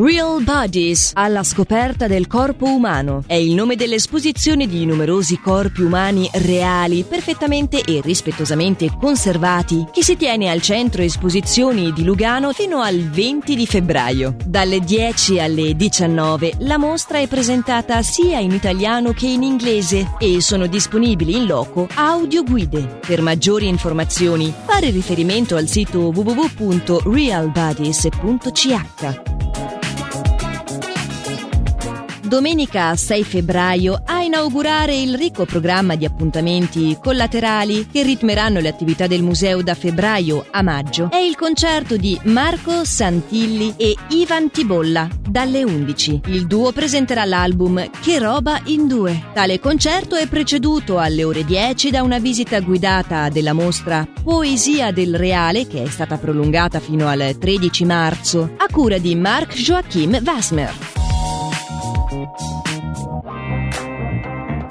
Real Bodies, alla scoperta del corpo umano. È il nome dell'esposizione di numerosi corpi umani reali, perfettamente e rispettosamente conservati, che si tiene al centro esposizioni di Lugano fino al 20 di febbraio. Dalle 10 alle 19 la mostra è presentata sia in italiano che in inglese e sono disponibili in loco audioguide. Per maggiori informazioni fare riferimento al sito www.realbodies.ch. Domenica 6 febbraio a inaugurare il ricco programma di appuntamenti collaterali che ritmeranno le attività del museo da febbraio a maggio è il concerto di Marco Santilli e Ivan Tibolla dalle 11. Il duo presenterà l'album Che roba in due. Tale concerto è preceduto alle ore 10 da una visita guidata della mostra Poesia del Reale che è stata prolungata fino al 13 marzo a cura di Marc Joachim Wasmer.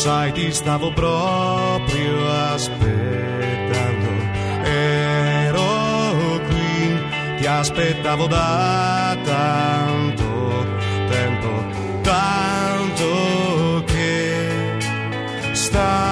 Sai ti stavo proprio aspettando. Ero qui ti aspettavo da tanto tempo tanto che stavo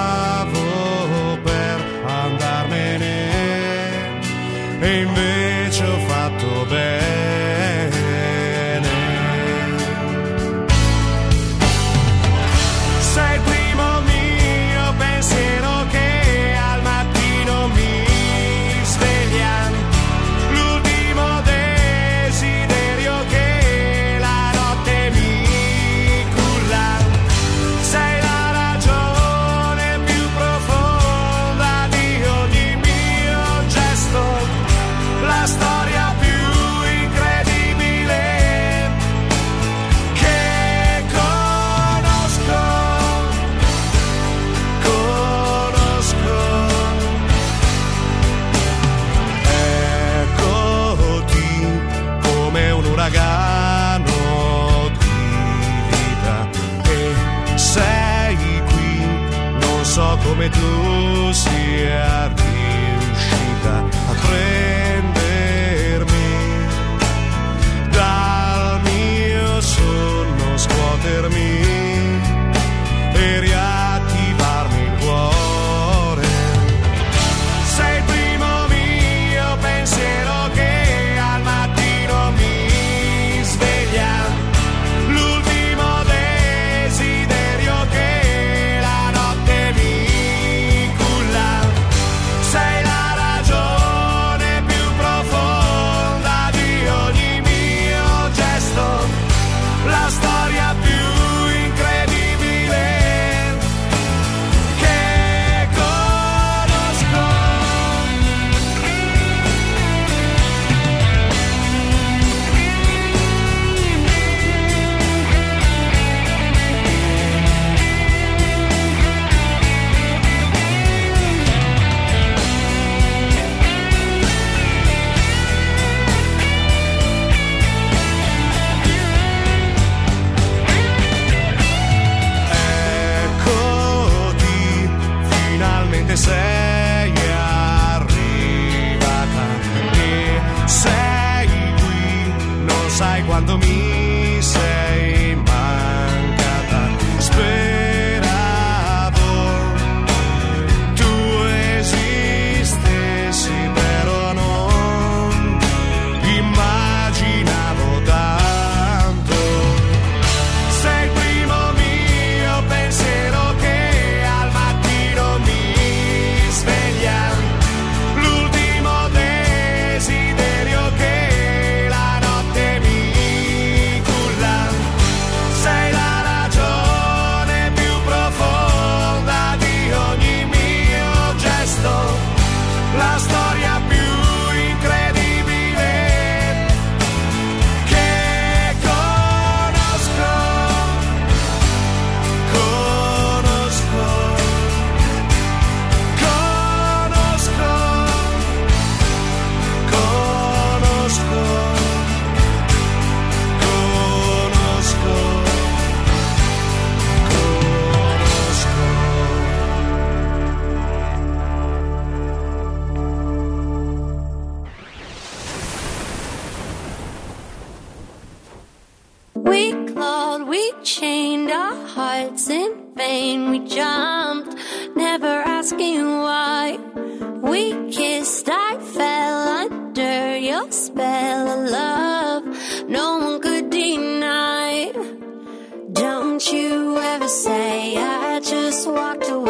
come tu sia riuscita a prendermi sai quanto mi serve. We clawed, we chained our hearts in vain. We jumped, never asking why. We kissed, I fell under your spell of love. No one could deny. Don't you ever say I just walked away.